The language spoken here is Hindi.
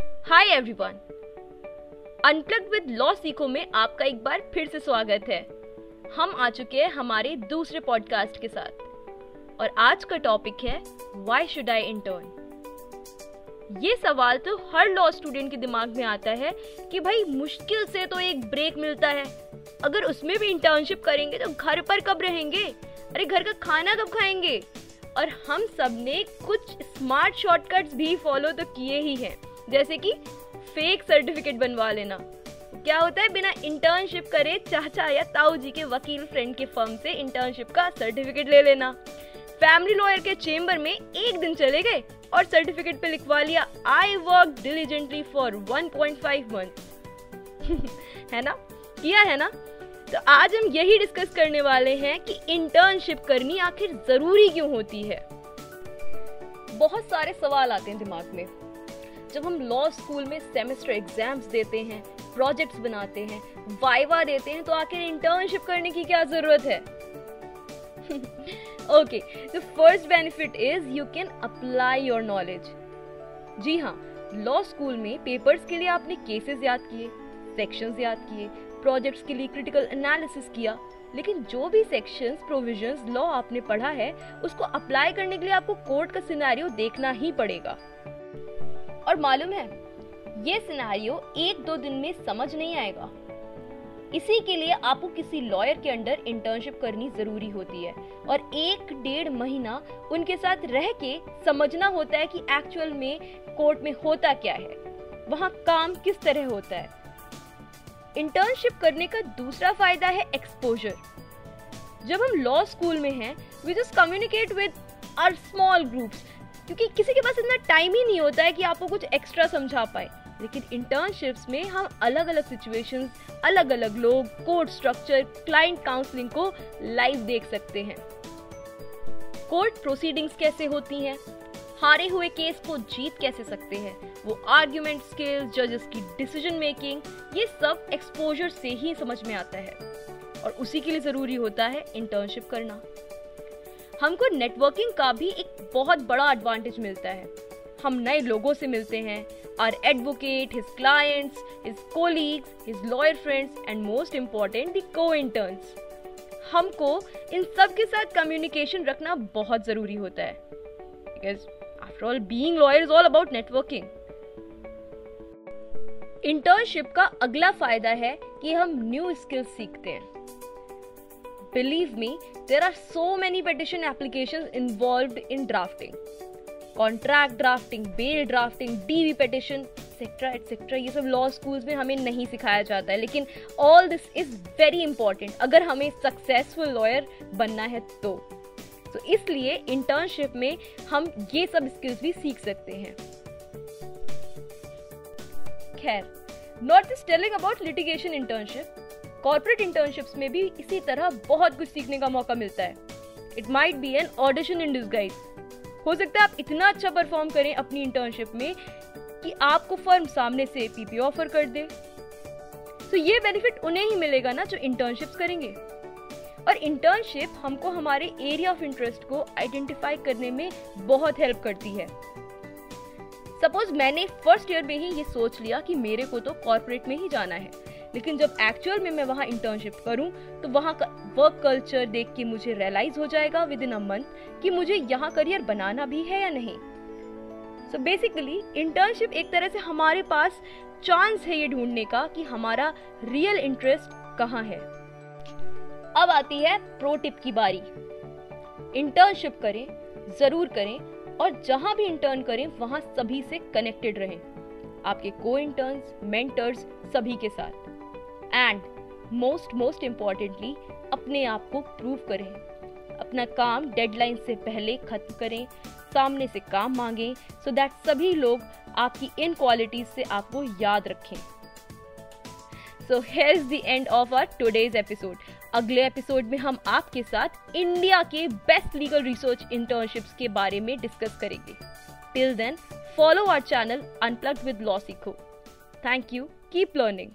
Hi everyone unplugged with law सीखो में आपका एक बार फिर से स्वागत है। हम आ चुके हैं हमारे दूसरे पॉडकास्ट के साथ। और आज का टॉपिक है व्हाई शुड आई इंटर्न ये सवाल तो हर लॉ स्टूडेंट के दिमाग में आता है कि भाई, मुश्किल से तो एक ब्रेक मिलता है। अगर उसमें भी इंटर्नशिप करेंगे तो घर पर कब रहेंगे? अरे, घर का खाना कब खाएँगे? और हम सबने कुछ स्मार्ट शॉर्टकट्स भी फॉलो तो किए ही हैं। जैसे कि फेक सर्टिफिकेट बनवा लेना। क्या होता है, बिना इंटर्नशिप करे चाचा या ताऊ जी के वकील फ्रेंड के फर्म से इंटर्नशिप का सर्टिफिकेट ले लेना। फैमिली लॉयर के चेम्बर में एक दिन चले गए और सर्टिफिकेट पे लिखवा लिया I work diligently for 1.5 month है ना? किया है ना? तो आज हम यही डिस्कस करने वाले हैं कि इंटर्नशिप करनी आखिर ज़रूरी क्यों होती है? बहुत सारे सवाल आते हैं दिमाग में। जब हम लॉ स्कूल में सेमेस्टर एग्ज़ाम्स देते हैं प्रोजेक्ट्स बनाते हैं वाइवा देते हैं तो आखिर इंटर्नशिप करने की क्या ज़रूरत है? Okay the first benefit is you can apply your knowledge जी हाँ लॉ स्कूल में पेपर्स के लिए आपने केसेस याद किए सेक्शंस याद किए प्रोजेक्ट्स के लिए क्रिटिकल एनालिसिस किया, लेकिन जो भी सेक्शंस प्रोविजंस लॉ आपने पढ़ा है, उसको अप्लाई करने के लिए आपको कोर्ट का सिनेरियो देखना ही पड़ेगा। और मालूम है, ये सिनेरियो एक दो दिन में समझ नहीं आएगा। इसी के लिए आपको किसी लॉयर के अंडर इंटर्नशिप करनी ज़रूरी होती है और एक डेढ़ महीना उनके साथ रह के समझना होता है कि एक्चुअल में कोर्ट में होता क्या है, वहाँ काम किस तरह होता है। इंटर्नशिप करने का दूसरा फ़ायदा है एक्सपोजर जब हम लॉ स्कूल में हैं we just communicate with our small groups क्योंकि किसी के पास इतना टाइम ही नहीं होता है कि आपको कुछ एक्स्ट्रा समझा पाए। लेकिन इंटर्नशिप्स में हम अलग अलग सिचुएशंस अलग अलग लोग कोर्ट स्ट्रक्चर क्लाइंट काउंसलिंग को लाइव देख सकते हैं। कोर्ट प्रोसीडिंग्स कैसे होती हैं? हारे हुए केस को जीत कैसे सकते हैं? वो आर्ग्यूमेंट स्किल्स जजेस की डिसीज़न मेकिंग ये सब एक्सपोजर से ही समझ में आता है। और उसी के लिए ज़रूरी होता है इंटर्नशिप करना। हमको नेटवर्किंग का भी एक बहुत बड़ा एडवांटेज मिलता है। हम नए लोगों से मिलते हैं। Our advocate his clients his colleagues his lawyer friends and most important the co-interns हमको इन सब के साथ कम्युनिकेशन रखना बहुत ज़रूरी होता है। Because after all being lawyer is all about networking internship का अगला फ़ायदा है कि हम न्यू स्किल्स सीखते हैं। Believe me there are so many petition application involve in drafting contract drafting bail drafting DV petition etcetera etcetera ये सब लॉ स्कूल्स में हमें नहीं सिखाया जाता है। लेकिन all this is very important अगर हमें सक्सेसफुल लॉयर बनना है तो। तो इसलिए इंटर्नशिप में हम ये सब स्किल्स भी सीख सकते हैं। खैर not just telling about litigation internship corporate internships में भी इसी तरह बहुत कुछ सीखने का मौका मिलता है। It might be an audition in disguise हो सकता है आप इतना अच्छा परफॉर्म करें अपनी इंटर्नशिप में कि आपको फर्म सामने से पीपी ऑफ़र कर दे। तो ये बेनिफिट उन्हें ही मिलेगा ना जो इंटर्नशिप्स करेंगे। और इंटर्नशिप हमको हमारे एरिया ऑफ़ इंटरेस्ट को आइडेंटिफाई करने में बहुत हेल्प करती है। सपोज़ मैंने फ़र्स्ट ईयर में ही ये सोच लिया कि मेरे को तो कॉर्पोरेट में ही जाना है। लेकिन जब एक्चुअल में मैं वहाँ इंटर्नशिप करूँ तो वहाँ का वर्क कल्चर देख के मुझे रियलाइज़ हो जाएगा विद इन अ मंथ कि मुझे यहाँ करियर बनाना भी है या नहीं। सो बेसिकली इंटर्नशिप एक तरह से हमारे पास चांस है ये ढूँढने का कि हमारा रियल इंटरेस्ट कहाँ है। अब आती है प्रो टिप की बारी। इंटर्नशिप करें, ज़रूर करें और जहाँ भी इंटर्न करें, वहाँ सभी से कनेक्टेड रहें। आपके को इंटर्न्स मेंटर्स सभी के साथ। एंड मोस्ट मोस्ट इम्पॉर्टेंटली अपने आप को प्रूव करें। अपना काम डेडलाइन से पहले खत्म करें, सामने से काम मांगें सो so दैट सभी लोग आपकी इन क्वालिटीज से आपको याद रखें। So here is the end of our today's episode अगले एपिसोड में हम आपके साथ इंडिया के बेस्ट लीगल रिसर्च इंटर्नशिप्स के बारे में डिस्कस करेंगे। Till then follow our channel unplugged with law सीखो थैंक यू कीप लर्निंग